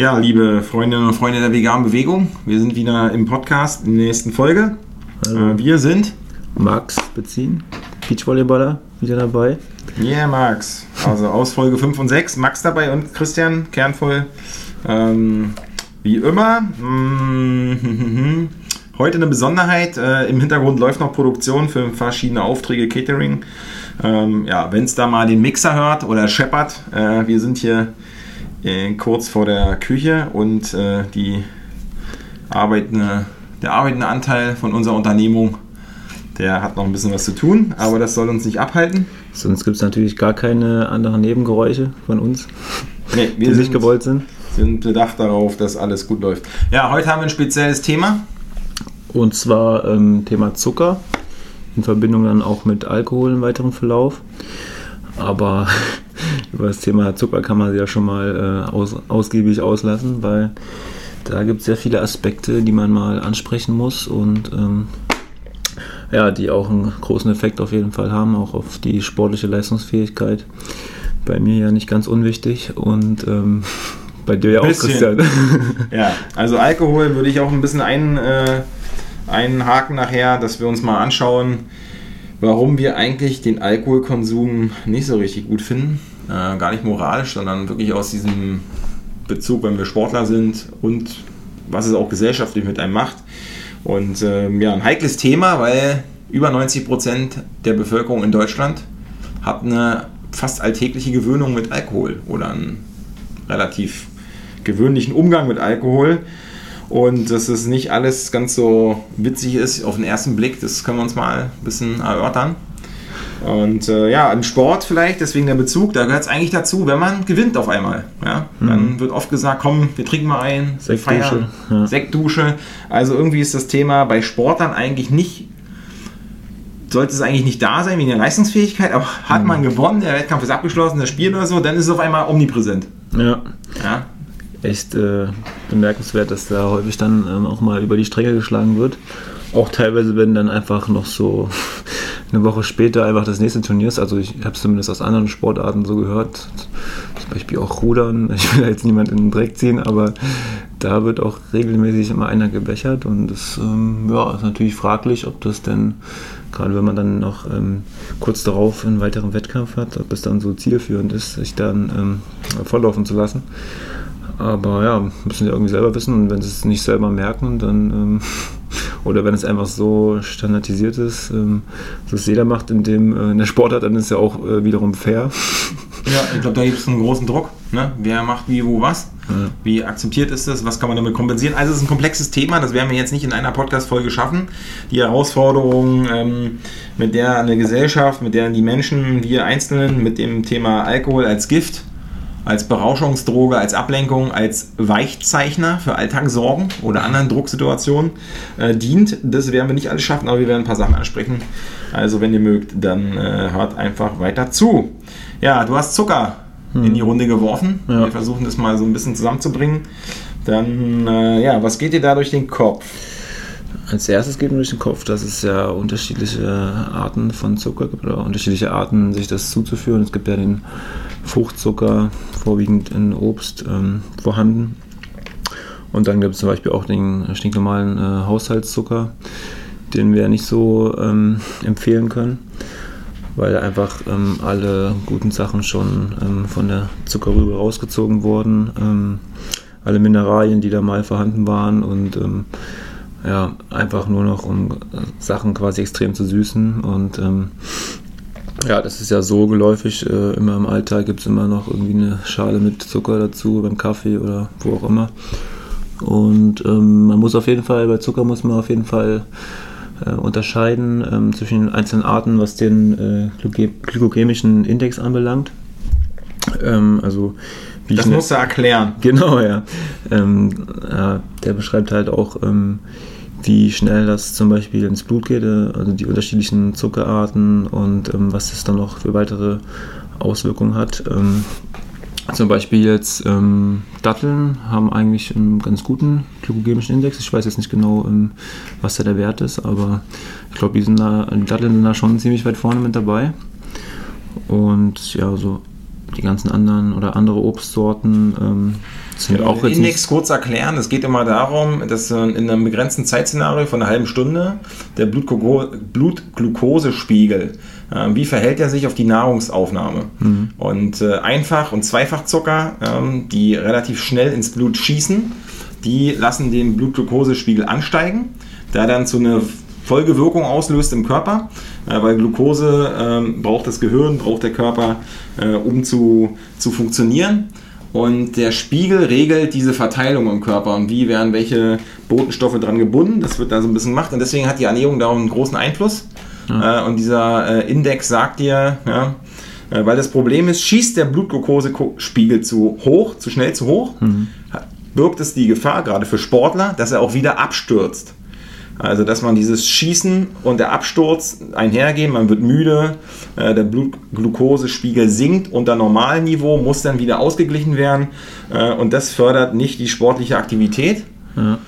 Ja, liebe Freundinnen und Freunde der veganen Bewegung, wir sind wieder im Podcast in der nächsten Folge. Äh, wir sind Max Beziehen, Beachvolleyballer, wieder dabei. Yeah, Max. Also aus Folge 5 und 6. Max dabei und Christian, kernvoll. Ähm, wie immer. Mm, Heute eine Besonderheit. Äh, Im Hintergrund läuft noch Produktion für verschiedene Aufträge, Catering. Ähm, ja, wenn es da mal den Mixer hört oder scheppert, äh, wir sind hier äh, kurz vor der Küche und äh, die arbeitende, der arbeitende Anteil von unserer Unternehmung, der hat noch ein bisschen was zu tun, aber das soll uns nicht abhalten. Sonst gibt es natürlich gar keine anderen Nebengeräusche von uns, Nee, die sind, nicht gewollt sind. sind bedacht darauf, dass alles gut läuft. Ja, heute haben wir ein spezielles Thema. Und zwar ähm, Thema Zucker, in Verbindung dann auch mit Alkohol im weiteren Verlauf. Aber über das Thema Zucker kann man sich ja schon mal äh, aus, ausgiebig auslassen, weil da gibt es sehr viele Aspekte, die man mal ansprechen muss und ähm, ja, die auch einen großen Effekt auf jeden Fall haben, auch auf die sportliche Leistungsfähigkeit. Bei mir ja nicht ganz unwichtig und ähm, bei dir ja auch. Christian. Ja, also Alkohol würde ich auch ein bisschen ein, äh, einhaken nachher, dass wir uns mal anschauen, warum wir eigentlich den Alkoholkonsum nicht so richtig gut finden. Äh, gar nicht moralisch, sondern wirklich aus diesem Bezug, wenn wir Sportler sind und was es auch gesellschaftlich mit einem macht. Und ähm, ja, ein heikles Thema, weil über 90 Prozent der Bevölkerung in Deutschland hat eine fast alltägliche Gewöhnung mit Alkohol oder einen relativ gewöhnlichen Umgang mit Alkohol. Und dass es nicht alles ganz so witzig ist auf den ersten Blick, das können wir uns mal ein bisschen erörtern. Und äh, ja, im Sport vielleicht, deswegen der Bezug, da gehört es eigentlich dazu, wenn man gewinnt auf einmal. Ja? Dann wird oft gesagt, komm, wir trinken mal ein, Sektdusche, ja. Sektdusche. Also irgendwie ist das Thema bei Sportlern eigentlich nicht, sollte es eigentlich nicht da sein wegen der Leistungsfähigkeit, aber hat man gewonnen, der Wettkampf ist abgeschlossen, das Spiel oder so, dann ist es auf einmal omnipräsent. Ja, Ja? echt äh, bemerkenswert, dass da häufig dann ähm, auch mal über die Stränge geschlagen wird. Auch teilweise, wenn dann einfach noch so eine Woche später einfach das nächste Turnier ist. Also ich habe es zumindest aus anderen Sportarten so gehört. Zum Beispiel auch Rudern. Ich will jetzt niemand in den Dreck ziehen, aber da wird auch regelmäßig immer einer gebechert und das ähm, ja, ist natürlich fraglich, ob das denn, gerade wenn man dann noch ähm, kurz darauf einen weiteren Wettkampf hat, ob es dann so zielführend ist, sich dann ähm, volllaufen zu lassen. Aber ja, müssen sie irgendwie selber wissen und wenn sie es nicht selber merken, dann ähm, oder wenn es einfach so standardisiert ist, ähm, dass es jeder macht in dem äh, in der Sportart, dann ist ja auch äh, wiederum fair. Ja, ich glaube, da gibt es einen großen Druck. Ne? Wer macht wie, wo, was? Ja. Wie akzeptiert ist das? Was kann man damit kompensieren? Also, es ist ein komplexes Thema. Das werden wir jetzt nicht in einer Podcast-Folge schaffen. Die Herausforderung, ähm, mit der eine Gesellschaft, mit der die Menschen, wir Einzelnen, mit dem Thema Alkohol als Gift, als Berauschungsdroge, als Ablenkung, als Weichzeichner für Alltagssorgen oder anderen Drucksituationen äh, dient. Das werden wir nicht alles schaffen, aber wir werden ein paar Sachen ansprechen. Also, wenn ihr mögt, dann äh, hört einfach weiter zu. Ja, du hast Zucker in die Runde geworfen. Ja. Wir versuchen das mal so ein bisschen zusammenzubringen. Dann, äh, ja, was geht dir da durch den Kopf? Als erstes geht mir durch den Kopf, dass es ja unterschiedliche Arten von Zucker gibt oder unterschiedliche Arten, sich das zuzuführen. Es gibt ja den Fruchtzucker, vorwiegend in Obst ähm, vorhanden. Und dann gibt es zum Beispiel auch den stinknormalen äh, Haushaltszucker, den wir nicht so ähm, empfehlen können, weil einfach ähm, alle guten Sachen schon ähm, von der Zuckerrübe rausgezogen wurden. Ähm, alle Mineralien, die da mal vorhanden waren und ähm, ja, einfach nur noch um äh, Sachen quasi extrem zu süßen. Und ähm, ja, das ist ja so geläufig. Äh, immer im Alltag gibt es immer noch irgendwie eine Schale mit Zucker dazu, beim Kaffee oder wo auch immer. Und ähm, man muss auf jeden Fall, bei Zucker muss man auf jeden Fall äh, unterscheiden ähm, zwischen den einzelnen Arten, was den äh, glykä- glykogemischen Index anbelangt. Ähm, also wie Das musst du erklären. Genau, ja. Ähm, ja. Der beschreibt halt auch, ähm, wie schnell das zum Beispiel ins Blut geht, äh, also die unterschiedlichen Zuckerarten und ähm, was das dann noch für weitere Auswirkungen hat. Ähm, zum Beispiel jetzt ähm, Datteln haben eigentlich einen ganz guten glykogemischen Index. Ich weiß jetzt nicht genau, ähm, was da der Wert ist, aber ich glaube, die, sind da- die Datteln sind da schon ziemlich weit vorne mit dabei. Und ja, so die ganzen anderen oder andere Obstsorten ähm, sind ja, auch jetzt Index kurz erklären. Es geht immer darum, dass in einem begrenzten Zeitszenario von einer halben Stunde der Blutglukosespiegel, äh, wie verhält er sich auf die Nahrungsaufnahme? Mhm. Und äh, Einfach- und Zweifachzucker, ähm, die relativ schnell ins Blut schießen, die lassen den Blutglukosespiegel ansteigen, da dann zu einer Folgewirkung auslöst im Körper, äh, weil Glucose äh, braucht das Gehirn, braucht der Körper, äh, um zu, zu funktionieren. Und der Spiegel regelt diese Verteilung im Körper und wie werden welche Botenstoffe dran gebunden. Das wird da so ein bisschen gemacht und deswegen hat die Ernährung da einen großen Einfluss. Ja. Äh, und dieser äh, Index sagt dir, ja, äh, weil das Problem ist, schießt der Blutglukosespiegel zu hoch, zu schnell zu hoch, mhm. birgt es die Gefahr, gerade für Sportler, dass er auch wieder abstürzt. Also, dass man dieses Schießen und der Absturz einhergehen, man wird müde, äh, der Blutglukosespiegel sinkt unter Normalniveau, muss dann wieder ausgeglichen werden äh, und das fördert nicht die sportliche Aktivität. Ja.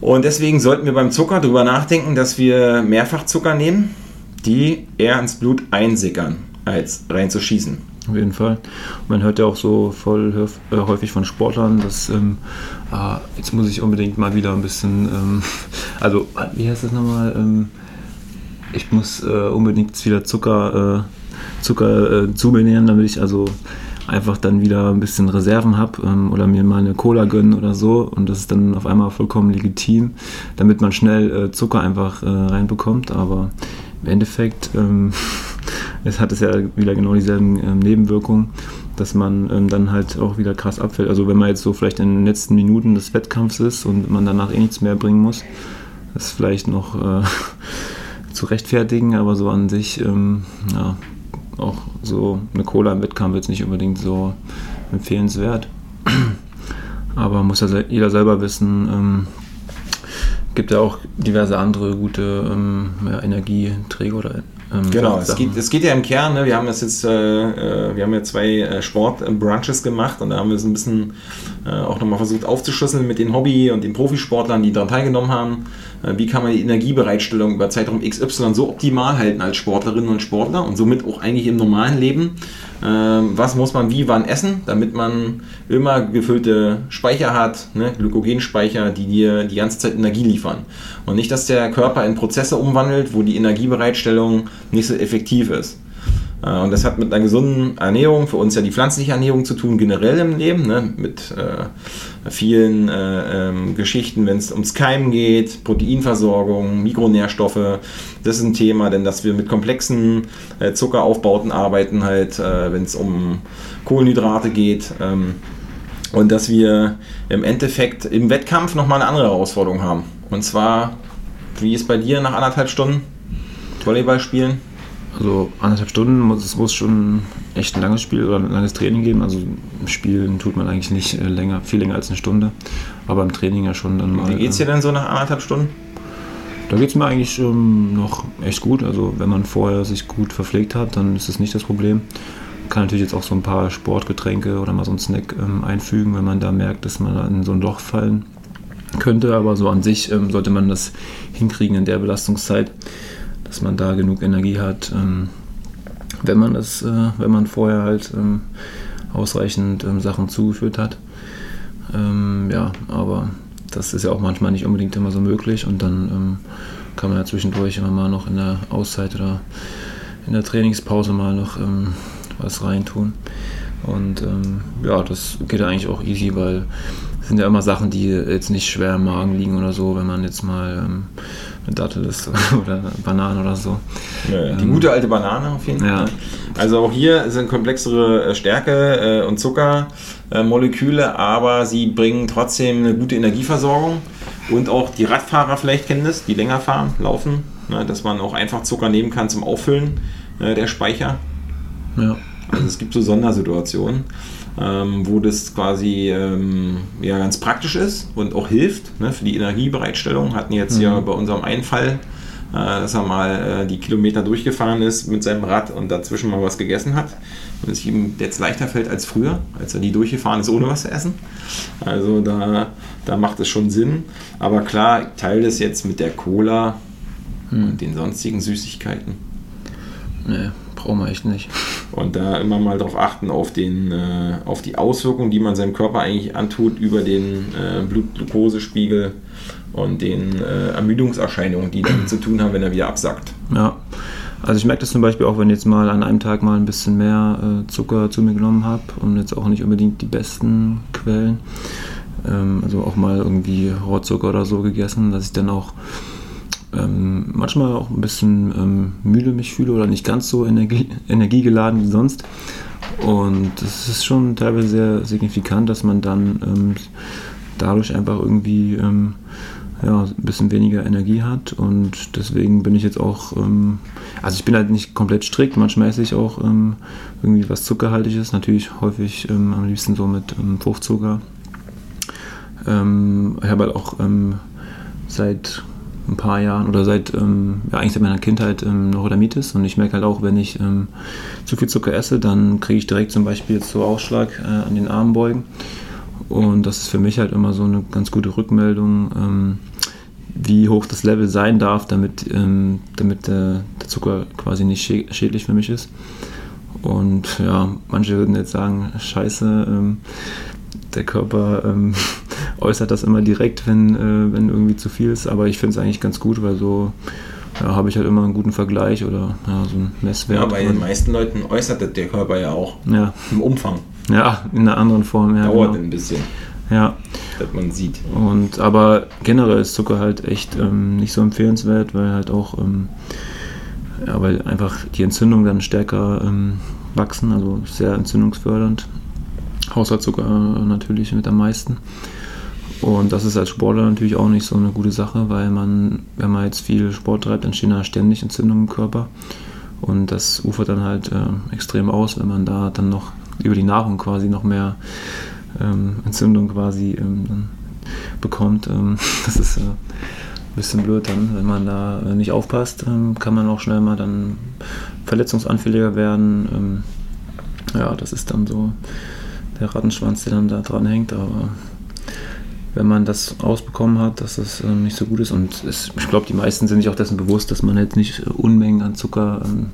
Und deswegen sollten wir beim Zucker darüber nachdenken, dass wir Mehrfachzucker nehmen, die eher ins Blut einsickern, als reinzuschießen auf jeden Fall. Man hört ja auch so voll äh, häufig von Sportlern, dass ähm, ah, jetzt muss ich unbedingt mal wieder ein bisschen, ähm, also wie heißt das nochmal? Ähm, ich muss äh, unbedingt wieder Zucker, äh, Zucker äh, zu mir nehmen, damit ich also einfach dann wieder ein bisschen Reserven habe ähm, oder mir mal eine Cola gönnen oder so und das ist dann auf einmal vollkommen legitim, damit man schnell äh, Zucker einfach äh, reinbekommt, aber im Endeffekt ähm, es hat es ja wieder genau dieselben ähm, Nebenwirkungen, dass man ähm, dann halt auch wieder krass abfällt. Also wenn man jetzt so vielleicht in den letzten Minuten des Wettkampfs ist und man danach eh nichts mehr bringen muss, ist vielleicht noch äh, zu rechtfertigen, aber so an sich, ähm, ja, auch so eine Cola im Wettkampf jetzt nicht unbedingt so empfehlenswert. aber muss ja jeder selber wissen, ähm, gibt ja auch diverse andere gute ähm, ja, Energieträger oder ähm, genau, es geht, es geht ja im Kern, ne, wir haben jetzt, jetzt äh, äh wir haben ja zwei äh, Sportbrunches gemacht und da haben wir es ein bisschen äh, auch nochmal versucht aufzuschlüsseln mit den Hobby- und den Profisportlern, die daran teilgenommen haben. Äh, wie kann man die Energiebereitstellung über Zeitraum XY so optimal halten als Sportlerinnen und Sportler und somit auch eigentlich im normalen Leben ähm, was muss man wie wann essen, damit man immer gefüllte Speicher hat, ne, Glykogenspeicher, die dir die ganze Zeit Energie liefern. Und nicht, dass der Körper in Prozesse umwandelt, wo die Energiebereitstellung nicht so effektiv ist. Äh, und das hat mit einer gesunden Ernährung, für uns ja die pflanzliche Ernährung zu tun, generell im Leben, ne? mit äh, vielen äh, ähm, Geschichten, wenn es ums Keimen geht, Proteinversorgung, Mikronährstoffe. Das ist ein Thema, denn dass wir mit komplexen äh, Zuckeraufbauten arbeiten, halt, äh, wenn es um Kohlenhydrate geht. Ähm, und dass wir im Endeffekt im Wettkampf nochmal eine andere Herausforderung haben. Und zwar, wie ist bei dir nach anderthalb Stunden Volleyball spielen? Also anderthalb Stunden, muss, es muss schon echt ein langes Spiel oder ein langes Training geben. Also im Spielen tut man eigentlich nicht äh, länger, viel länger als eine Stunde, aber im Training ja schon dann mal. Wie geht es dir denn so nach anderthalb Stunden? Da geht es mir eigentlich ähm, noch echt gut. Also wenn man vorher sich gut verpflegt hat, dann ist das nicht das Problem. Man kann natürlich jetzt auch so ein paar Sportgetränke oder mal so einen Snack ähm, einfügen, wenn man da merkt, dass man da in so ein Loch fallen könnte. Aber so an sich ähm, sollte man das hinkriegen in der Belastungszeit dass man da genug Energie hat, ähm, wenn man das, äh, wenn man vorher halt ähm, ausreichend ähm, Sachen zugeführt hat. Ja, aber das ist ja auch manchmal nicht unbedingt immer so möglich und dann kann man ja zwischendurch immer mal noch in der Auszeit oder in der Trainingspause mal noch was reintun. Und ja, das geht eigentlich auch easy, weil sind ja immer Sachen, die jetzt nicht schwer im Magen liegen oder so, wenn man jetzt mal eine Dattel ist oder Banane oder so. Die ähm, gute alte Banane auf jeden Fall. Ja. Also auch hier sind komplexere äh, Stärke äh, und Zuckermoleküle, aber sie bringen trotzdem eine gute Energieversorgung. Und auch die Radfahrer vielleicht kennen das, die länger fahren, laufen, ne, dass man auch einfach Zucker nehmen kann zum Auffüllen äh, der Speicher. Ja. Also es gibt so Sondersituationen ähm, wo das quasi ähm, ja, ganz praktisch ist und auch hilft ne, für die Energiebereitstellung. Hatten jetzt mhm. ja bei unserem Einfall, äh, dass er mal äh, die Kilometer durchgefahren ist mit seinem Rad und dazwischen mal was gegessen hat. Und es ihm jetzt leichter fällt als früher, als er die durchgefahren ist, ohne was zu essen. Also da, da macht es schon Sinn. Aber klar, ich teile das jetzt mit der Cola mhm. und den sonstigen Süßigkeiten. Nee, brauchen wir echt nicht. Und da immer mal darauf achten, auf, den, äh, auf die Auswirkungen, die man seinem Körper eigentlich antut über den äh, Blutglukosespiegel und den äh, Ermüdungserscheinungen, die damit zu tun haben, wenn er wieder absackt. Ja, also ich merke das zum Beispiel auch, wenn ich jetzt mal an einem Tag mal ein bisschen mehr äh, Zucker zu mir genommen habe und jetzt auch nicht unbedingt die besten Quellen, ähm, also auch mal irgendwie Rohrzucker oder so gegessen, dass ich dann auch ähm, manchmal auch ein bisschen ähm, müde mich fühle oder nicht ganz so energie, energiegeladen wie sonst. Und das ist schon teilweise sehr signifikant, dass man dann ähm, dadurch einfach irgendwie ähm, ja, ein bisschen weniger Energie hat. Und deswegen bin ich jetzt auch, ähm, also ich bin halt nicht komplett strikt, manchmal esse ich auch ähm, irgendwie was Zuckerhaltiges, natürlich häufig am liebsten so mit Fruchtzucker. ich habe halt auch seit ein paar Jahren oder seit, ähm, ja, eigentlich seit meiner Kindheit ähm, Neurodermitis und ich merke halt auch, wenn ich ähm, zu viel Zucker esse, dann kriege ich direkt zum Beispiel jetzt so Ausschlag äh, an den Armbeugen und das ist für mich halt immer so eine ganz gute Rückmeldung, ähm, wie hoch das Level sein darf, damit, ähm, damit der, der, Zucker quasi nicht schädlich für mich ist. Und ja, manche würden jetzt sagen, scheiße, ähm, der Körper ähm, äußert das immer direkt, wenn, äh, wenn irgendwie zu viel ist, aber ich finde es eigentlich ganz gut, weil so ja, habe ich halt immer einen guten Vergleich oder ja, so einen Messwert. Ja, bei den meisten Leuten äußert der Körper ja auch ja. im Umfang. Ja, in einer anderen Form. Ja, Dauert genau. ein bisschen. Ja. Dass man sieht. Und, aber generell ist Zucker halt echt ähm, nicht so empfehlenswert, weil halt auch, ähm, ja, weil einfach die Entzündungen dann stärker ähm, wachsen, also sehr entzündungsfördernd. Haushaltszucker natürlich mit am meisten. Und das ist als Sportler natürlich auch nicht so eine gute Sache, weil man, wenn man jetzt viel Sport treibt, entstehen da ständig Entzündungen im Körper. Und das ufert dann halt äh, extrem aus, wenn man da dann noch über die Nahrung quasi noch mehr ähm, Entzündung quasi ähm, bekommt. Ähm, das ist äh, ein bisschen blöd dann, wenn man da äh, nicht aufpasst, ähm, kann man auch schnell mal dann verletzungsanfälliger werden. Ähm, ja, das ist dann so der Rattenschwanz, der dann da dran hängt, aber wenn man das ausbekommen hat, dass das ähm, nicht so gut ist. Und es, ich glaube, die meisten sind sich auch dessen bewusst, dass man jetzt nicht äh, Unmengen an Zucker ähm,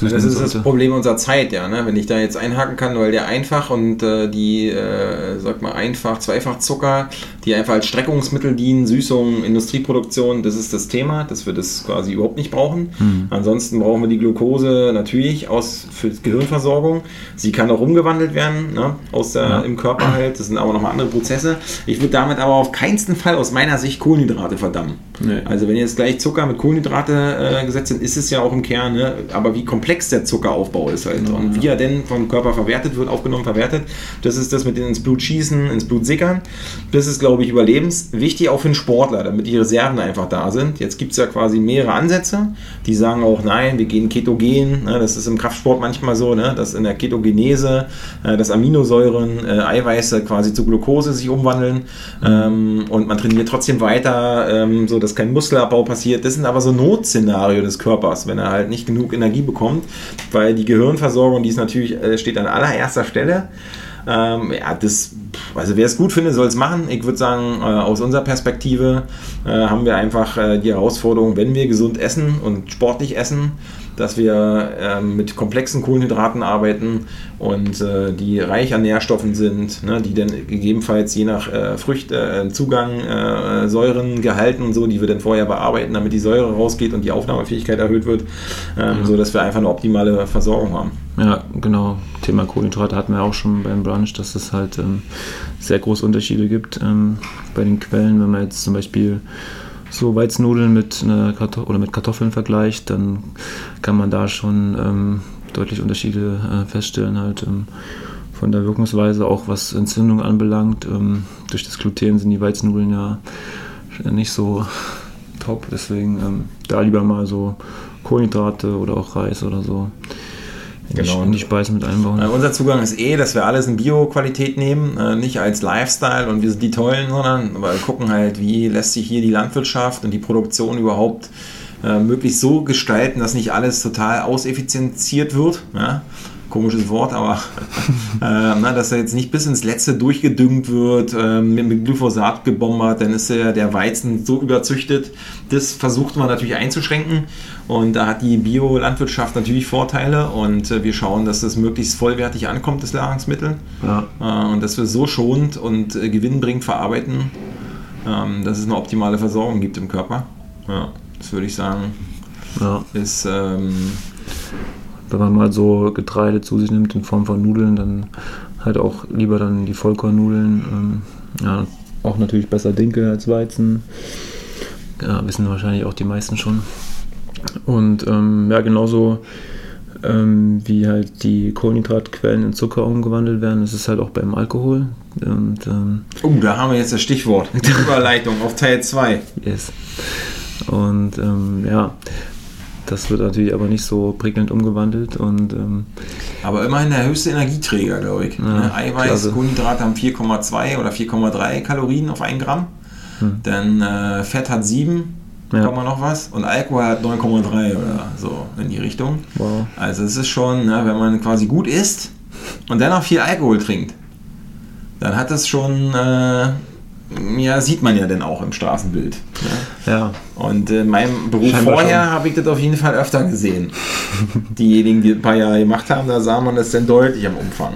das ist sollte. das Problem unserer Zeit, ja. Ne? Wenn ich da jetzt einhaken kann, weil der einfach und äh, die, äh, sag mal, einfach, zweifach Zucker, die einfach als Streckungsmittel dienen, Süßung, Industrieproduktion, das ist das Thema, dass wir das quasi überhaupt nicht brauchen. Mhm. Ansonsten brauchen wir die Glucose natürlich aus für die Gehirnversorgung. Sie kann auch umgewandelt werden, ne? aus der, ja. im Körper halt. Das sind aber nochmal andere Prozesse. Ich würde damit aber auf keinen Fall aus meiner Sicht Kohlenhydrate verdammen. Nee. Also wenn jetzt gleich Zucker mit Kohlenhydrate äh, gesetzt sind, ist es ja auch im Kern, ne? aber wie komplex der Zuckeraufbau ist halt. Genau, und wie er denn vom Körper verwertet wird, aufgenommen, verwertet, das ist das mit ins Blut schießen, ins Blut sickern. Das ist, glaube ich, überlebenswichtig auch für einen Sportler, damit die Reserven einfach da sind. Jetzt gibt es ja quasi mehrere Ansätze, die sagen auch, nein, wir gehen ketogen. Ne? Das ist im Kraftsport manchmal so, ne? dass in der Ketogenese, äh, Aminosäuren, äh, Eiweiße quasi zu Glucose sich umwandeln ähm, und man trainiert trotzdem weiter, ähm, so dass kein Muskelabbau passiert. Das sind aber so Notszenario des Körpers, wenn er halt nicht genug Energie bekommt bekommt, weil die Gehirnversorgung, die ist natürlich, äh, steht an allererster Stelle. Ähm, ja, das, also wer es gut findet, soll es machen. Ich würde sagen, äh, aus unserer Perspektive äh, haben wir einfach äh, die Herausforderung, wenn wir gesund essen und sportlich essen, dass wir ähm, mit komplexen Kohlenhydraten arbeiten und äh, die reich an Nährstoffen sind, ne, die dann gegebenenfalls je nach äh, Früchte, äh, Zugang, äh, Säuren gehalten und so, die wir dann vorher bearbeiten, damit die Säure rausgeht und die Aufnahmefähigkeit erhöht wird, ähm, ja. sodass wir einfach eine optimale Versorgung haben. Ja, genau. Thema Kohlenhydrate hatten wir auch schon beim Brunch, dass es halt ähm, sehr große Unterschiede gibt ähm, bei den Quellen. Wenn man jetzt zum Beispiel so Weizennudeln mit, einer Kartoff oder mit Kartoffeln vergleicht, dann kann man da schon ähm, deutlich Unterschiede äh, feststellen, halt ähm, von der Wirkungsweise, auch was Entzündung anbelangt. Ähm, durch das Gluten sind die Weizennudeln ja nicht so top, deswegen ähm, da lieber mal so Kohlenhydrate oder auch Reis oder so genau. in die Speisen mit einbauen. Äh, unser Zugang ist eh, dass wir alles in Bio-Qualität nehmen, äh, nicht als Lifestyle und wir sind die Tollen, sondern wir gucken halt, wie lässt sich hier die Landwirtschaft und die Produktion überhaupt äh, möglichst so gestalten, dass nicht alles total auseffizienziert wird. Ja? komisches Wort, aber äh, na, dass er jetzt nicht bis ins Letzte durchgedüngt wird, äh, mit, mit Glyphosat gebombert, dann ist ja der Weizen so überzüchtet. Das versucht man natürlich einzuschränken und da hat die Biolandwirtschaft natürlich Vorteile und äh, wir schauen, dass das möglichst vollwertig ankommt, das Nahrungsmittel. Ja. Äh, und dass wir so schonend und äh, gewinnbringend verarbeiten, ähm, dass es eine optimale Versorgung gibt im Körper. Ja, das würde ich sagen, ja. ist. Ähm, wenn man mal so Getreide zu sich nimmt in Form von Nudeln, dann halt auch lieber dann die Vollkornnudeln. Ähm, ja, auch natürlich besser Dinkel als Weizen. Ja, wissen wahrscheinlich auch die meisten schon. Und ähm, ja, genauso ähm, wie halt die Kohlenhydratquellen in Zucker umgewandelt werden, ist es halt auch beim Alkohol. Und, ähm, oh, da haben wir jetzt das Stichwort. Die Überleitung auf Teil 2. Yes. Und ähm, ja, das wird natürlich aber nicht so prickelnd umgewandelt. Und, ähm, aber immerhin der höchste Energieträger, glaube ich. Ja, ne? Eiweiß, klasse. Kohlenhydrate haben 4,2 oder 4,3 Kalorien auf 1 Gramm. Hm. Dann äh, Fett hat 7 ja. Komma noch was und Alkohol hat 9,3 oder so in die Richtung. Wow. Also es ist schon, ne, wenn man quasi gut isst und dennoch viel Alkohol trinkt, dann hat das schon, äh, ja, sieht man ja dann auch im Straßenbild. Ne? Ja. Und in meinem Beruf Scheinbar vorher habe ich das auf jeden Fall öfter gesehen. Diejenigen, die ein paar Jahre gemacht haben, da sah man das dann deutlich am Umfang.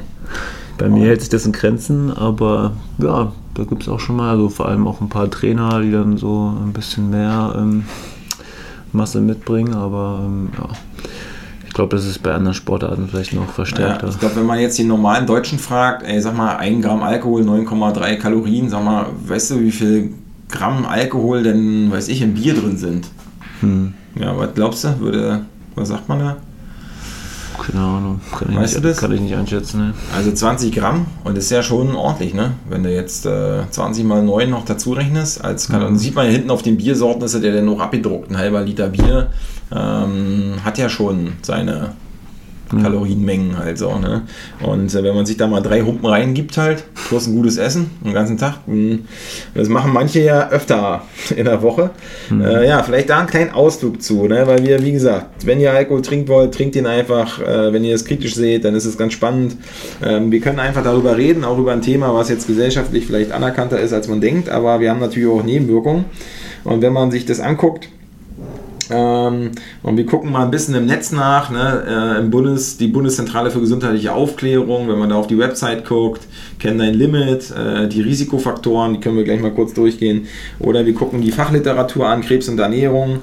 Bei mir hält sich das in Grenzen, aber ja, da gibt es auch schon mal, also vor allem auch ein paar Trainer, die dann so ein bisschen mehr ähm, Masse mitbringen, aber ähm, ja. Ich glaube, das ist bei anderen Sportarten vielleicht noch verstärkter. Ja, ich glaube, wenn man jetzt die normalen Deutschen fragt, ey, sag mal, 1 Gramm Alkohol, 9,3 Kalorien, sag mal, weißt du, wie viel Gramm Alkohol denn, weiß ich, im Bier drin sind? Hm. Ja, was glaubst du? Würde, was sagt man da? Keine Ahnung. Kann ich, weißt nicht, du das? Kann ich nicht einschätzen. Ne? Also 20 Gramm und das ist ja schon ordentlich, ne? Wenn du jetzt äh, 20 mal 9 noch dazu rechnest, als kann, mhm. sieht man ja hinten auf den Biersorten, ist der dann noch abgedruckt. Ein halber Liter Bier ähm, hat ja schon seine. Kalorienmengen halt so. Ne? Und äh, wenn man sich da mal drei Humpen reingibt halt, plus ein gutes Essen den ganzen Tag, mh, hm, das machen manche ja öfter in der Woche. Mhm. Äh, ja, vielleicht da einen kleinen Ausflug zu, ne? weil wir, wie gesagt, wenn ihr Alkohol trinken wollt, trinkt ihn einfach. Äh, wenn ihr es kritisch seht, dann ist es ganz spannend. Ähm, wir können einfach darüber reden, auch über ein Thema, was jetzt gesellschaftlich vielleicht anerkannter ist, als man denkt, aber wir haben natürlich auch Nebenwirkungen. Und wenn man sich das anguckt, ähm, und wir gucken mal ein bisschen im Netz nach, ne, äh, im Bundes, die Bundeszentrale für gesundheitliche Aufklärung, wenn man da auf die Website guckt, kennen dein Limit, äh, die Risikofaktoren, die können wir gleich mal kurz durchgehen. Oder wir gucken die Fachliteratur an, Krebs und Ernährung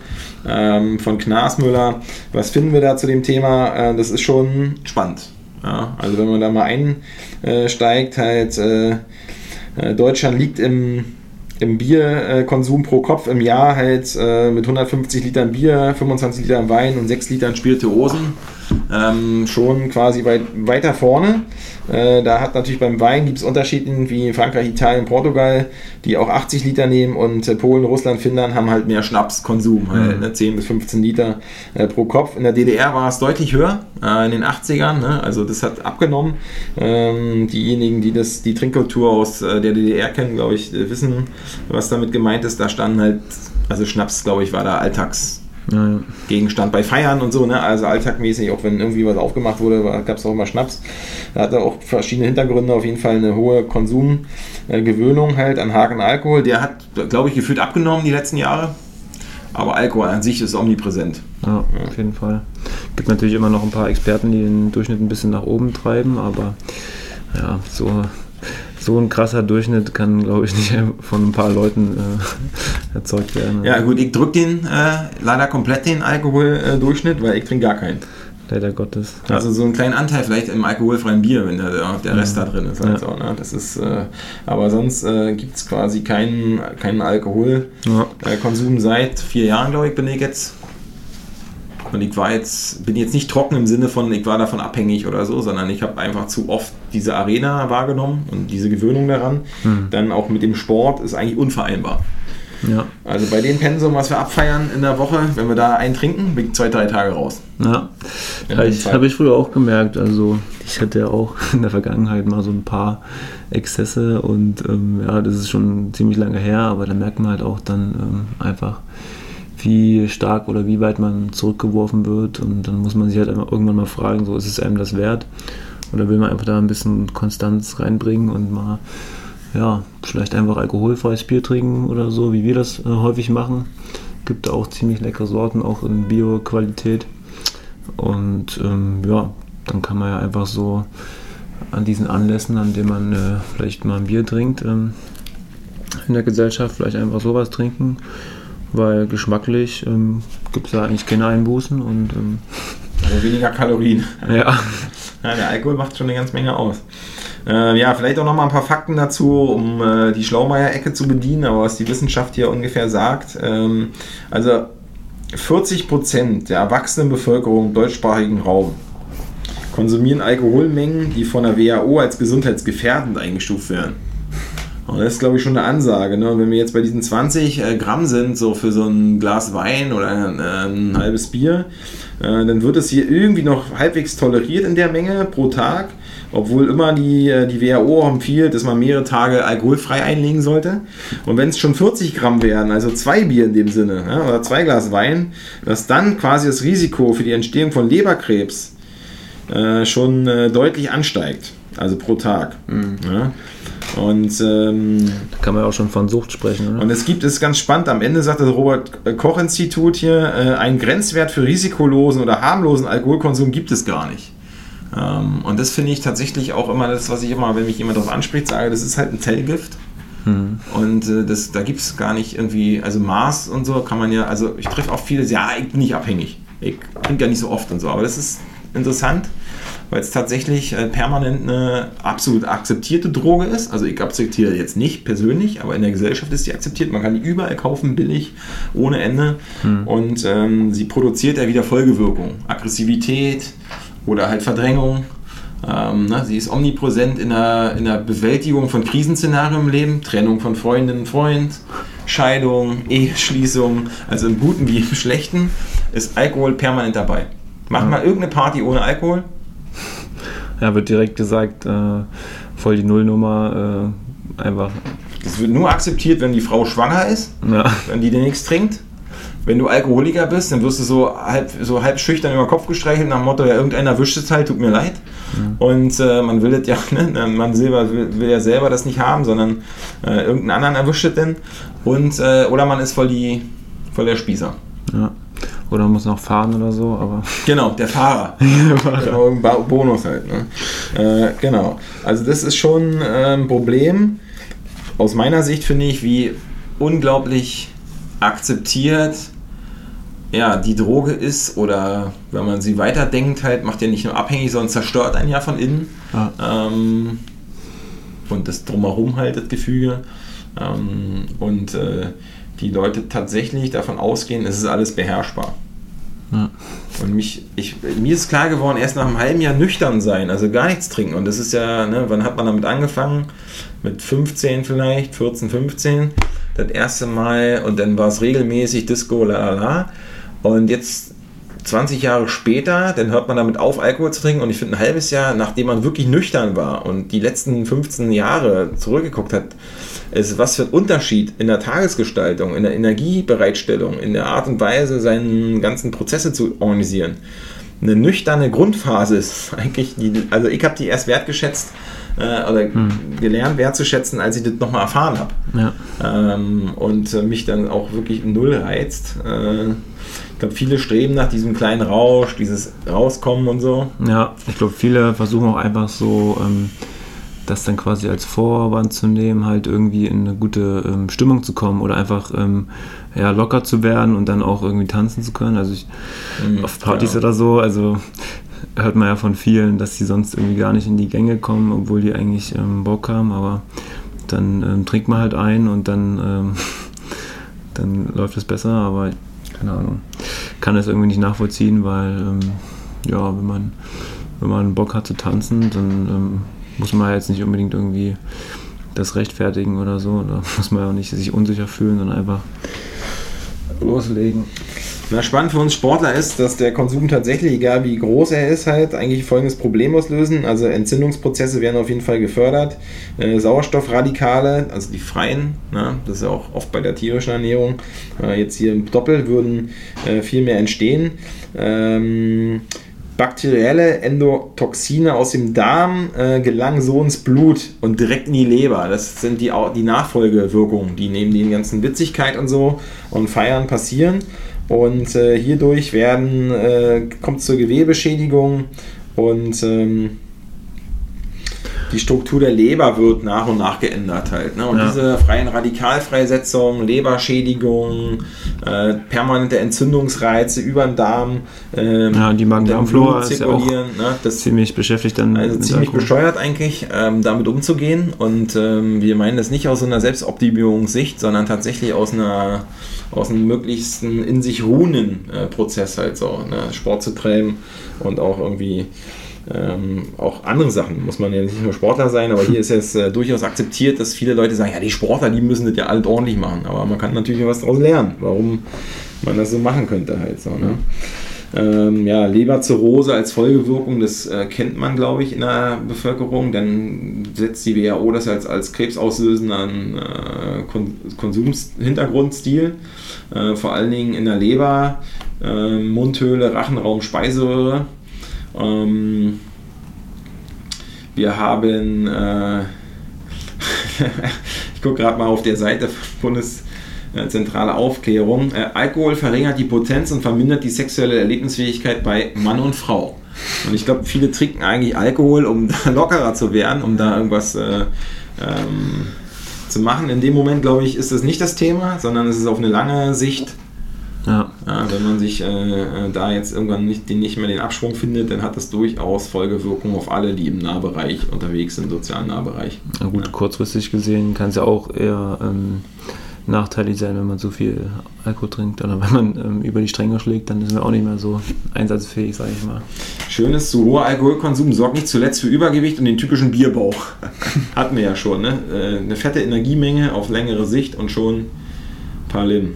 ähm, von Knasmüller. Was finden wir da zu dem Thema? Äh, das ist schon spannend. Ja? Also wenn man da mal einsteigt, halt Deutschland liegt im im Bierkonsum pro Kopf im Jahr halt äh, mit 150 Litern Bier, 25 Litern Wein und 6 Litern Spirituosen ähm, schon quasi weit, weiter vorne. Äh, da hat natürlich beim Wein gibt es Unterschiede wie Frankreich, Italien, Portugal, die auch 80 Liter nehmen und äh, Polen, Russland, Finnland haben halt mehr Schnapskonsum, halt, mhm. ne, 10 bis 15 Liter äh, pro Kopf. In der DDR war es deutlich höher, äh, in den 80ern, ne? also das hat abgenommen. Ähm, diejenigen, die das, die Trinkkultur aus äh, der DDR kennen, glaube ich, wissen, was damit gemeint ist. Da standen halt, also Schnaps, glaube ich, war da Alltags ja, Gegenstand bei Feiern und so, ne? also alltagmäßig, auch wenn irgendwie was aufgemacht wurde, gab es auch immer Schnaps. Da hatte auch verschiedene Hintergründe, auf jeden Fall eine hohe Konsumgewöhnung halt an Haken Alkohol. Der hat, glaube ich, gefühlt abgenommen die letzten Jahre. Aber Alkohol an sich ist omnipräsent. Ja, ja, auf jeden Fall. Gibt natürlich immer noch ein paar Experten, die den Durchschnitt ein bisschen nach oben treiben, aber ja, so so ein krasser Durchschnitt kann, glaube ich, nicht von ein paar Leuten äh, erzeugt werden. Ja, gut, ich drücke den äh, leider komplett den Alkoholdurchschnitt, weil ich trinke gar keinen. Leider Gottes. Ja. Also so einen kleinen Anteil vielleicht im alkoholfreien Bier, wenn der, der Rest ja. da drin ist. Halt ja. so, ne? Das ist äh, aber sonst äh, gibt es quasi keinen, keinen Alkoholkonsum seit vier Jahren, glaube ich, bin ich jetzt. Und ich war jetzt, bin jetzt nicht trocken im Sinne von, ich war davon abhängig oder so, sondern ich habe einfach zu oft diese Arena wahrgenommen und diese Gewöhnung daran. Mhm. Dann auch mit dem Sport ist eigentlich unvereinbar. Ja. Also bei dem Pensum, was wir abfeiern in der Woche, wenn wir da einen trinken, bin ich zwei, drei Tage raus. Ja, ja ich habe ich früher auch gemerkt. Also ich hatte ja auch in der Vergangenheit mal so ein paar Exzesse und ähm, ja, das ist schon ziemlich lange her, aber da merkt man halt auch dann ähm, einfach, wie stark oder wie weit man zurückgeworfen wird. Und dann muss man sich halt irgendwann mal fragen, so ist es einem das wert? Oder will man einfach da ein bisschen Konstanz reinbringen und mal, ja, vielleicht einfach alkoholfreies Bier trinken oder so, wie wir das äh, häufig machen. Gibt auch ziemlich leckere Sorten, auch in Bio-Qualität. Und ähm, ja, dann kann man ja einfach so an diesen Anlässen, an denen man äh, vielleicht mal ein Bier trinkt, ähm, in der Gesellschaft vielleicht einfach sowas trinken, weil geschmacklich ähm, gibt es da eigentlich keine Einbußen und ähm, also weniger Kalorien. Ja. ja. Der Alkohol macht schon eine ganze Menge aus. Äh, ja, vielleicht auch noch mal ein paar Fakten dazu, um äh, die Schlaumeier-Ecke zu bedienen, aber was die Wissenschaft hier ungefähr sagt. Ähm, also 40 Prozent der erwachsenen Bevölkerung im deutschsprachigen Raum konsumieren Alkoholmengen, die von der WHO als gesundheitsgefährdend eingestuft werden. Und das ist, glaube ich, schon eine Ansage. Ne? Wenn wir jetzt bei diesen 20 äh, Gramm sind, so für so ein Glas Wein oder ein, äh, ein halbes Bier, äh, dann wird es hier irgendwie noch halbwegs toleriert in der Menge pro Tag, obwohl immer die, äh, die WHO empfiehlt, dass man mehrere Tage alkoholfrei einlegen sollte. Und wenn es schon 40 Gramm wären, also zwei Bier in dem Sinne, ja, oder zwei Glas Wein, dass dann quasi das Risiko für die Entstehung von Leberkrebs äh, schon äh, deutlich ansteigt. Also pro Tag. Mhm. Ja. Und ähm, da kann man auch schon von Sucht sprechen. Oder? Und es gibt, es ist ganz spannend, am Ende sagt das Robert-Koch-Institut hier, äh, einen Grenzwert für risikolosen oder harmlosen Alkoholkonsum gibt es gar nicht. Ähm, und das finde ich tatsächlich auch immer das, was ich immer, wenn mich jemand darauf anspricht, sage, das ist halt ein Zellgift. Hm. Und äh, das, da gibt es gar nicht irgendwie, also Maß und so kann man ja, also ich treffe auch viele, ja, ich bin nicht abhängig. Ich trinke ja nicht so oft und so, aber das ist interessant weil es tatsächlich äh, permanent eine absolut akzeptierte Droge ist. Also ich akzeptiere jetzt nicht persönlich, aber in der Gesellschaft ist sie akzeptiert. Man kann die überall kaufen, billig, ohne Ende. Hm. Und ähm, sie produziert ja wieder Folgewirkung. Aggressivität oder halt Verdrängung. Ähm, ne, sie ist omnipräsent in der, in der Bewältigung von Krisenszenarien im Leben, Trennung von Freundinnen und Freund, Scheidung, Eheschließung, also im Guten wie im Schlechten, ist Alkohol permanent dabei. Mach mal irgendeine Party ohne Alkohol, ja, wird direkt gesagt, äh, voll die Nullnummer, äh, einfach. Das wird nur akzeptiert, wenn die Frau schwanger ist, ja. wenn die dir nichts trinkt. Wenn du Alkoholiker bist, dann wirst du so halb, so halb schüchtern über den Kopf gestreichelt nach dem Motto, ja, irgendeiner wischt es halt, tut mir leid. Mhm. Und äh, man will das ja, ne, man selber will, will, ja selber das nicht haben, sondern äh, irgendeinen anderen erwischt es denn. Und, äh, oder man ist voll, die, voll der Spießer. Oder muss noch fahren oder so, aber. Genau, der Fahrer. der Fahrer. Genau, Bonus halt. Ne? Äh, genau. Also das ist schon äh, ein Problem. Aus meiner Sicht finde ich, wie unglaublich akzeptiert ja, die Droge ist oder wenn man sie weiterdenkt, halt, macht ja nicht nur abhängig, sondern zerstört einen ja von innen. Ja. Ähm, und das drumherum halt, das Gefüge. Ähm, und äh, die Leute tatsächlich davon ausgehen, es ist alles beherrschbar. Ja. Und mich, ich, mir ist klar geworden, erst nach einem halben Jahr nüchtern sein, also gar nichts trinken. Und das ist ja, ne, wann hat man damit angefangen? Mit 15 vielleicht, 14, 15. Das erste Mal und dann war es regelmäßig Disco, la la la. Und jetzt 20 Jahre später, dann hört man damit auf, Alkohol zu trinken. Und ich finde, ein halbes Jahr, nachdem man wirklich nüchtern war und die letzten 15 Jahre zurückgeguckt hat, ist, was für ein Unterschied in der Tagesgestaltung, in der Energiebereitstellung, in der Art und Weise, seine ganzen Prozesse zu organisieren. Eine nüchterne Grundphase ist eigentlich, die, also ich habe die erst wertgeschätzt äh, oder hm. gelernt wertzuschätzen, als ich das nochmal erfahren habe. Ja. Ähm, und äh, mich dann auch wirklich null reizt. Äh, ich glaube, viele streben nach diesem kleinen Rausch, dieses Rauskommen und so. Ja, ich glaube, viele versuchen auch einfach so. Ähm, das dann quasi als Vorwand zu nehmen, halt irgendwie in eine gute ähm, Stimmung zu kommen oder einfach ähm, ja, locker zu werden und dann auch irgendwie tanzen zu können. Also ich, mhm, auf Partys ja. oder so, also hört man ja von vielen, dass sie sonst irgendwie gar nicht in die Gänge kommen, obwohl die eigentlich ähm, Bock haben, aber dann ähm, trinkt man halt ein und dann, ähm, dann läuft es besser, aber keine Ahnung, kann das irgendwie nicht nachvollziehen, weil ähm, ja, wenn man wenn man Bock hat zu tanzen, dann muss man jetzt nicht unbedingt irgendwie das rechtfertigen oder so. Da muss man ja auch nicht sich unsicher fühlen, sondern einfach loslegen. Na, spannend für uns Sportler ist, dass der Konsum tatsächlich, egal wie groß er ist, halt eigentlich folgendes Problem auslösen. Also Entzündungsprozesse werden auf jeden Fall gefördert. Äh, Sauerstoffradikale, also die freien, na, das ist ja auch oft bei der tierischen Ernährung, äh, jetzt hier im Doppel würden äh, viel mehr entstehen. Ähm, bakterielle Endotoxine aus dem Darm äh, gelangen so ins Blut und direkt in die Leber. Das sind die, die Nachfolgewirkungen, die neben den ganzen Witzigkeit und so und Feiern passieren. Und äh, hierdurch werden, äh, kommt es zur Gewebeschädigung und ähm, die Struktur der Leber wird nach und nach geändert halt. Ne? Und ja. diese freien Radikalfreisetzung, Leberschädigung, äh, permanente Entzündungsreize über den Darm, ähm, ja, die Magen-Darm-Flora ist ja auch ne? das, ziemlich beschäftigt dann. Also ziemlich Alkohol. bescheuert eigentlich, ähm, damit umzugehen. Und ähm, wir meinen das nicht aus so einer Selbstoptimierungssicht, sondern tatsächlich aus einer aus einem möglichsten in sich ruhenden äh, Prozess halt so, ne? Sport zu treiben und auch irgendwie ähm, auch andere Sachen. Muss man ja nicht nur Sportler sein, aber hier ist es äh, durchaus akzeptiert, dass viele Leute sagen, ja, die Sportler, die müssen das ja alles ordentlich machen. Aber man kann natürlich was daraus lernen, warum man das so machen könnte halt so. Ne? Ähm, ja, Leberzirrhose als Folgewirkung, das äh, kennt man, glaube ich, in der Bevölkerung. Dann setzt die WHO das als, als krebsauslösenden äh, Kon Konsumhintergrundstil. Äh, vor allen Dingen in der Leber, äh, Mundhöhle, Rachenraum, Speiseröhre. Ähm, wir haben, äh, ich gucke gerade mal auf der Seite Bundeszentrale Aufklärung, äh, Alkohol verringert die Potenz und vermindert die sexuelle Erlebnisfähigkeit bei Mann und Frau. Und ich glaube, viele trinken eigentlich Alkohol, um da lockerer zu werden, um da irgendwas äh, ähm, zu machen. In dem Moment, glaube ich, ist das nicht das Thema, sondern es ist auf eine lange Sicht ja. ja. wenn man sich äh, äh, da jetzt irgendwann nicht, den, nicht mehr den Absprung findet, dann hat das durchaus Folgewirkungen auf alle, die im Nahbereich unterwegs sind, im sozialen Nahbereich. Na gut, ja. kurzfristig gesehen kann es ja auch eher ähm, nachteilig sein, wenn man zu viel Alkohol trinkt oder wenn man ähm, über die Stränge schlägt, dann sind wir auch nicht mehr so einsatzfähig, sage ich mal. Schön ist, zu hoher Alkoholkonsum sorgt nicht zuletzt für Übergewicht und den typischen Bierbauch. Hatten wir ja schon, ne? Äh, eine fette Energiemenge auf längere Sicht und schon ein paar Leben.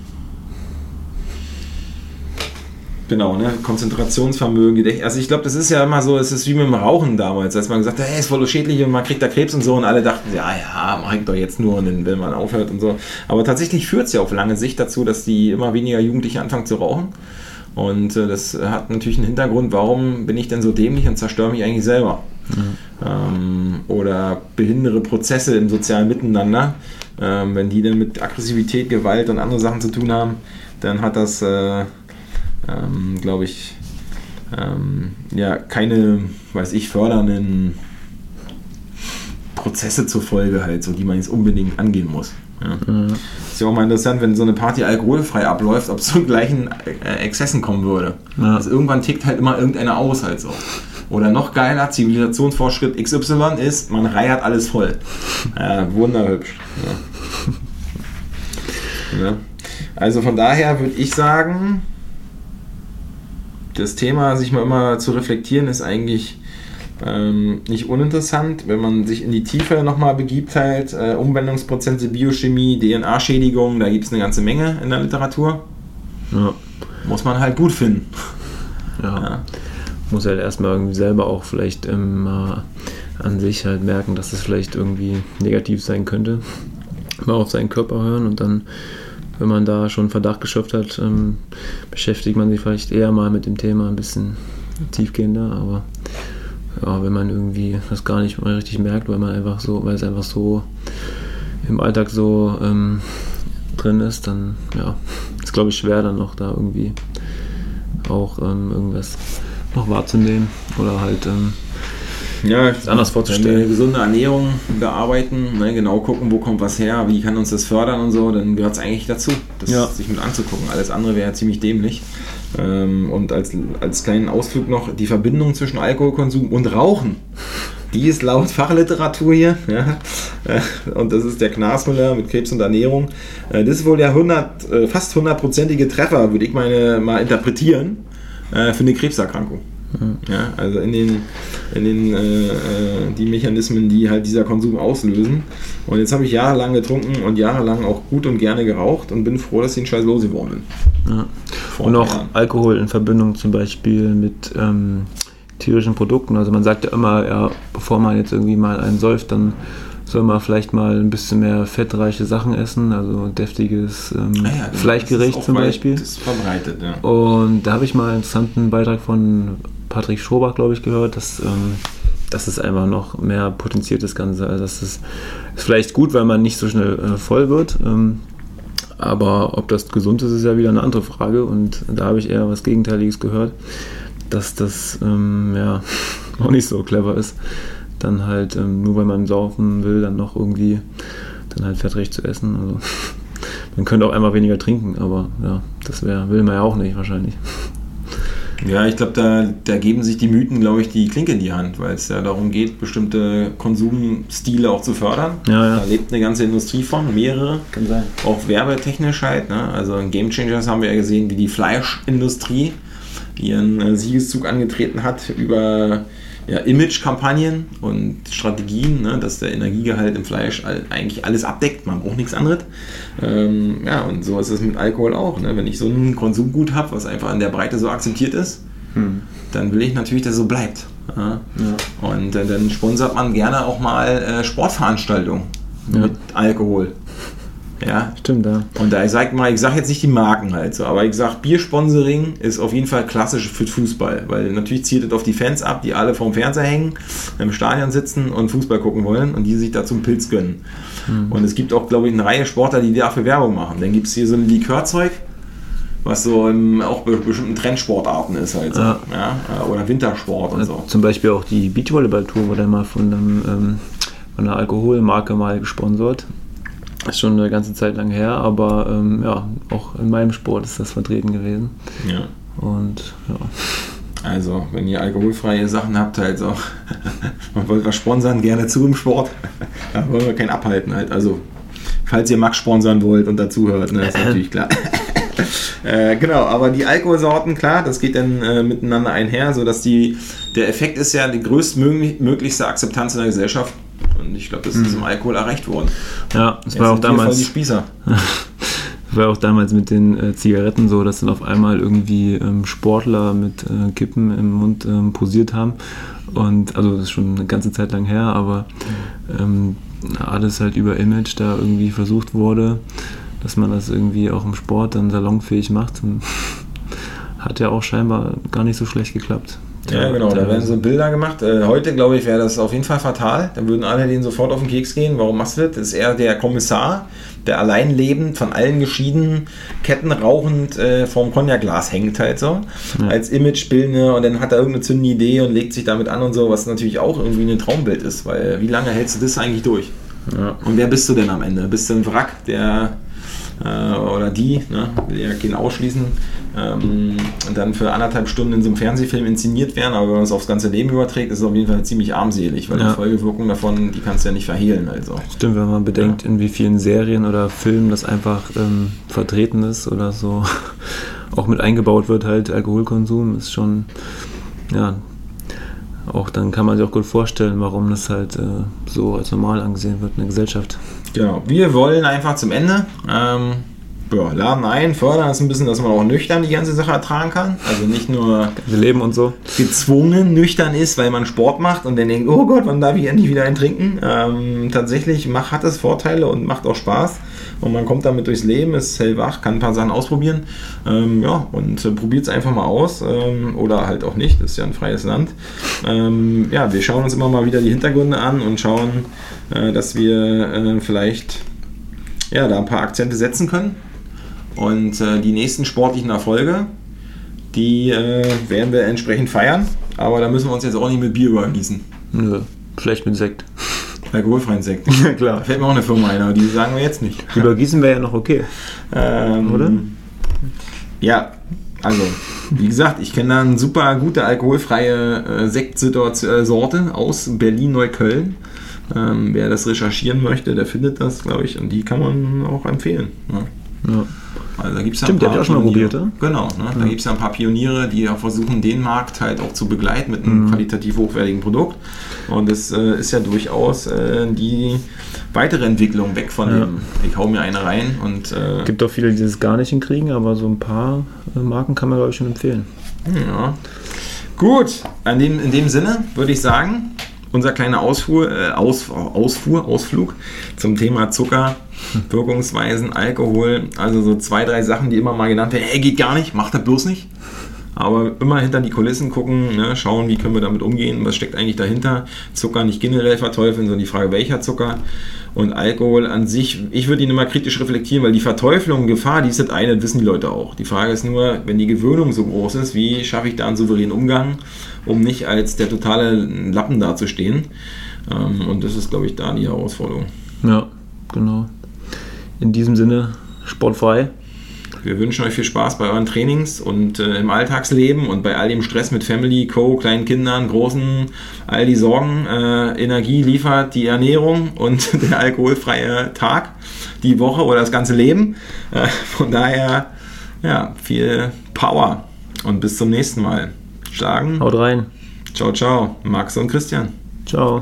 Genau, ne? Konzentrationsvermögen, Gedächtnis. Also ich glaube, das ist ja immer so, es ist wie mit dem Rauchen damals, als man gesagt hat, hey, ist voll schädlich und man kriegt da Krebs und so und alle dachten, ja, ja, mach ich doch jetzt nur, und wenn man aufhört und so. Aber tatsächlich führt es ja auf lange Sicht dazu, dass die immer weniger Jugendliche anfangen zu rauchen. Und äh, das hat natürlich einen Hintergrund, warum bin ich denn so dämlich und zerstöre mich eigentlich selber? Mhm. Ähm, oder behindere Prozesse im sozialen Miteinander. Ähm, wenn die dann mit Aggressivität, Gewalt und anderen Sachen zu tun haben, dann hat das... Äh, ähm, glaube ich, ähm, ja, keine, weiß ich, fördernden Prozesse zur Folge halt, so die man jetzt unbedingt angehen muss. Ja. Mhm. Ist ja auch mal interessant, wenn so eine Party alkoholfrei abläuft, ob es zu gleichen äh, Exzessen kommen würde. Ja. Also irgendwann tickt halt immer irgendeiner aus halt so. Oder noch geiler, Zivilisationsvorschritt XY ist, man reiert alles voll. Ja, wunderhübsch. Ja. Also von daher würde ich sagen, das Thema, sich mal immer zu reflektieren, ist eigentlich ähm, nicht uninteressant, wenn man sich in die Tiefe nochmal begibt, halt äh, Umwandlungsprozesse, Biochemie, DNA-Schädigung, da gibt es eine ganze Menge in der Literatur. Ja. Muss man halt gut finden. Ja. ja. Muss halt erstmal irgendwie selber auch vielleicht ähm, an sich halt merken, dass es vielleicht irgendwie negativ sein könnte. Mal auf seinen Körper hören und dann wenn man da schon Verdacht geschöpft hat, ähm, beschäftigt man sich vielleicht eher mal mit dem Thema ein bisschen tiefgehender, aber ja, wenn man irgendwie das gar nicht mal richtig merkt, weil man einfach so, weil es einfach so im Alltag so ähm, drin ist, dann ja, ist glaube ich schwer dann noch da irgendwie auch ähm, irgendwas noch wahrzunehmen oder halt ähm, ja, ist anders vorzustellen. Wenn wir gesunde Ernährung bearbeiten, ne, genau gucken, wo kommt was her, wie kann uns das fördern und so, dann gehört es eigentlich dazu, das ja. sich mit anzugucken. Alles andere wäre ziemlich dämlich. Ähm, und als, als kleinen Ausflug noch die Verbindung zwischen Alkoholkonsum und Rauchen. Die ist laut Fachliteratur hier, ja, äh, und das ist der Knasmüller mit Krebs und Ernährung. Äh, das ist wohl der 100, äh, fast hundertprozentige Treffer, würde ich meine, mal interpretieren, für eine Krebserkrankung. Ja, also in den, in den äh, äh, die Mechanismen, die halt dieser Konsum auslösen. Und jetzt habe ich jahrelang getrunken und jahrelang auch gut und gerne geraucht und bin froh, dass ich den Scheiß losgeworden bin. Ja. Und auch Alkohol in Verbindung zum Beispiel mit ähm, tierischen Produkten. Also man sagt ja immer, ja, bevor man jetzt irgendwie mal einen säuft, dann soll man vielleicht mal ein bisschen mehr fettreiche Sachen essen, also deftiges ähm, ah ja, genau. Fleischgericht zum Beispiel. Das ist verbreitet, ja. Und da habe ich mal einen interessanten Beitrag von Patrick Schobach, glaube ich, gehört, dass ähm, das ist einfach noch mehr potenziert das Ganze. Also das ist, ist vielleicht gut, weil man nicht so schnell äh, voll wird. Ähm, aber ob das gesund ist, ist ja wieder eine andere Frage. Und da habe ich eher was Gegenteiliges gehört, dass das ähm, ja auch nicht so clever ist. Dann halt, ähm, nur weil man saufen will, dann noch irgendwie dann halt fettrecht zu essen. Also man könnte auch einmal weniger trinken, aber ja, das wär, will man ja auch nicht wahrscheinlich. Ja, ich glaube, da, da geben sich die Mythen, glaube ich, die Klinke in die Hand, weil es ja darum geht, bestimmte Konsumstile auch zu fördern. Ja, ja. Da lebt eine ganze Industrie von, mehrere. Kann sein. Auch werbetechnisch halt. Ne? Also in Game Changers haben wir ja gesehen, wie die Fleischindustrie ihren äh, Siegeszug angetreten hat über ja, Image-Kampagnen und Strategien, ne, dass der Energiegehalt im Fleisch eigentlich alles abdeckt, man braucht nichts anderes. Ähm, ja, und so ist es mit Alkohol auch. Ne? Wenn ich so ein Konsumgut habe, was einfach in der Breite so akzeptiert ist, hm. dann will ich natürlich, dass es so bleibt. Ja? Ja. Und äh, dann sponsert man gerne auch mal äh, Sportveranstaltungen mit Alkohol. Ja. Stimmt, ja. Und da ich sag mal, ich sage jetzt nicht die Marken halt so, aber ich sage, Biersponsoring ist auf jeden Fall klassisch für Fußball, weil natürlich zielt es auf die Fans ab, die alle vorm Fernseher hängen, im Stadion sitzen und Fußball gucken wollen und die sich dazu einen Pilz gönnen. Mhm. Und es gibt auch, glaube ich, eine Reihe Sportler, die dafür Werbung machen. Dann gibt es hier so ein Likörzeug, was so im, auch bei bestimmten Trendsportarten ist halt so. Ja. ja. Oder Wintersport und so. Zum Beispiel auch die Beachvolleyball-Tour wurde mal von, einem, ähm, von einer Alkoholmarke mal gesponsert. Ist schon eine ganze Zeit lang her, aber ähm, ja, auch in meinem Sport ist das vertreten gewesen. Ja. Und ja. Also, wenn ihr alkoholfreie Sachen habt, halt so, man wollte was sponsern, gerne zu im Sport. da wollen wir keinen abhalten halt. Also, falls ihr Max sponsern wollt und dazuhört, ne, ist natürlich klar. äh, genau, aber die Alkoholsorten, klar, das geht dann äh, miteinander einher, sodass die, der Effekt ist ja die größtmöglichste Akzeptanz in der Gesellschaft und ich glaube, das ist mhm. im Alkohol erreicht worden. Ja, das war auch damals. Die Spießer. war auch damals mit den äh, Zigaretten so, dass dann auf einmal irgendwie ähm, Sportler mit äh, Kippen im Mund ähm, posiert haben. Und also das ist schon eine ganze Zeit lang her, aber ähm, alles halt über Image da irgendwie versucht wurde, dass man das irgendwie auch im Sport dann salonfähig macht. Hat ja auch scheinbar gar nicht so schlecht geklappt. Ja, genau, da werden so Bilder gemacht. Äh, heute, glaube ich, wäre das auf jeden Fall fatal. Dann würden alle denen sofort auf den Keks gehen. Warum machst du das? Das ist eher der Kommissar, der allein lebend, von allen geschieden, kettenrauchend äh, vorm Cognac-Glas hängt halt so. Ja. Als Imagebilder und dann hat er irgendeine zündende Idee und legt sich damit an und so, was natürlich auch irgendwie ein Traumbild ist, weil wie lange hältst du das eigentlich durch? Ja. Und wer bist du denn am Ende? Bist du ein Wrack, der oder die, ne, will ja keinen ausschließen, ähm, dann für anderthalb Stunden in so einem Fernsehfilm inszeniert werden, aber wenn man es aufs ganze Leben überträgt, ist es auf jeden Fall ziemlich armselig, weil ja. die Folgewirkung davon, die kannst du ja nicht verhehlen. Also. Stimmt, wenn man bedenkt, ja. in wie vielen Serien oder Filmen das einfach ähm, vertreten ist oder so auch mit eingebaut wird, halt Alkoholkonsum, ist schon, ja, auch dann kann man sich auch gut vorstellen, warum das halt äh, so als normal angesehen wird in der Gesellschaft. Genau, wir wollen einfach zum Ende. Ähm, ja, laden ein, fördern das ein bisschen, dass man auch nüchtern die ganze Sache ertragen kann. Also nicht nur leben und so gezwungen nüchtern ist, weil man Sport macht und dann denkt, oh Gott, wann darf ich endlich wieder ein trinken? Ähm, tatsächlich macht, hat es Vorteile und macht auch Spaß. Und man kommt damit durchs Leben, ist hellwach, kann ein paar Sachen ausprobieren. Ähm, ja, und äh, probiert es einfach mal aus. Ähm, oder halt auch nicht, das ist ja ein freies Land. Ähm, ja, wir schauen uns immer mal wieder die Hintergründe an und schauen, äh, dass wir äh, vielleicht ja, da ein paar Akzente setzen können und äh, die nächsten sportlichen Erfolge, die äh, werden wir entsprechend feiern. Aber da müssen wir uns jetzt auch nicht mit Bier übergießen. Nö, vielleicht mit Sekt. Alkoholfreien Sekt. Ja, klar. Da fällt mir auch eine Firma ein, aber die sagen wir jetzt nicht. Übergießen wäre ja noch okay. Ähm, Oder? Ja, also, wie gesagt, ich kenne da eine super gute alkoholfreie äh, Sektsorte aus Berlin-Neukölln. Ähm, wer das recherchieren möchte, der findet das, glaube ich, und die kann man auch empfehlen. Ja. ja. Also da gibt's ja Stimmt, ein die paar hab ich auch schon mal probiert, Genau, ne? da Ja. gibt es ja ein paar Pioniere, die auch versuchen, den Markt halt auch zu begleiten mit einem Mhm. qualitativ hochwertigen Produkt. Und das äh, ist ja durchaus äh, die weitere Entwicklung weg von Ja. dem, ich hau mir eine rein und äh, Gibt auch viele, die das gar nicht hinkriegen, aber so ein paar äh, Marken kann man, glaube ich, schon empfehlen. Ja. Gut, in dem, in dem Sinne würde ich sagen, unser kleiner Ausfuhr, äh, Aus, Ausfuhr, Ausflug zum Thema Zucker, Wirkungsweisen, Alkohol, also so zwei, drei Sachen, die immer mal genannt werden, hey, geht gar nicht, macht das bloß nicht. Aber immer hinter die Kulissen gucken, ne, schauen, wie können wir damit umgehen, was steckt eigentlich dahinter. Zucker nicht generell verteufeln, sondern die Frage, welcher Zucker. Und Alkohol an sich, ich würde ihn immer kritisch reflektieren, weil die Verteuflung, Gefahr, die ist das eine, das wissen die Leute auch. Die Frage ist nur, wenn die Gewöhnung so groß ist, wie schaffe ich da einen souveränen Umgang, um nicht als der totale Lappen dazustehen. Ähm, Und das ist, glaube ich, da die Herausforderung. Ja, genau. In diesem Sinne, sportfrei. Wir wünschen euch viel Spaß bei euren Trainings und äh, im Alltagsleben und bei all dem Stress mit Family, Co., kleinen Kindern, großen, all die Sorgen. Äh, Energie liefert die Ernährung und der alkoholfreie Tag, die Woche oder das ganze Leben. Äh, von daher, ja, viel Power und bis zum nächsten Mal. Schlagen. Haut rein. Ciao, ciao. Max und Christian. Ciao.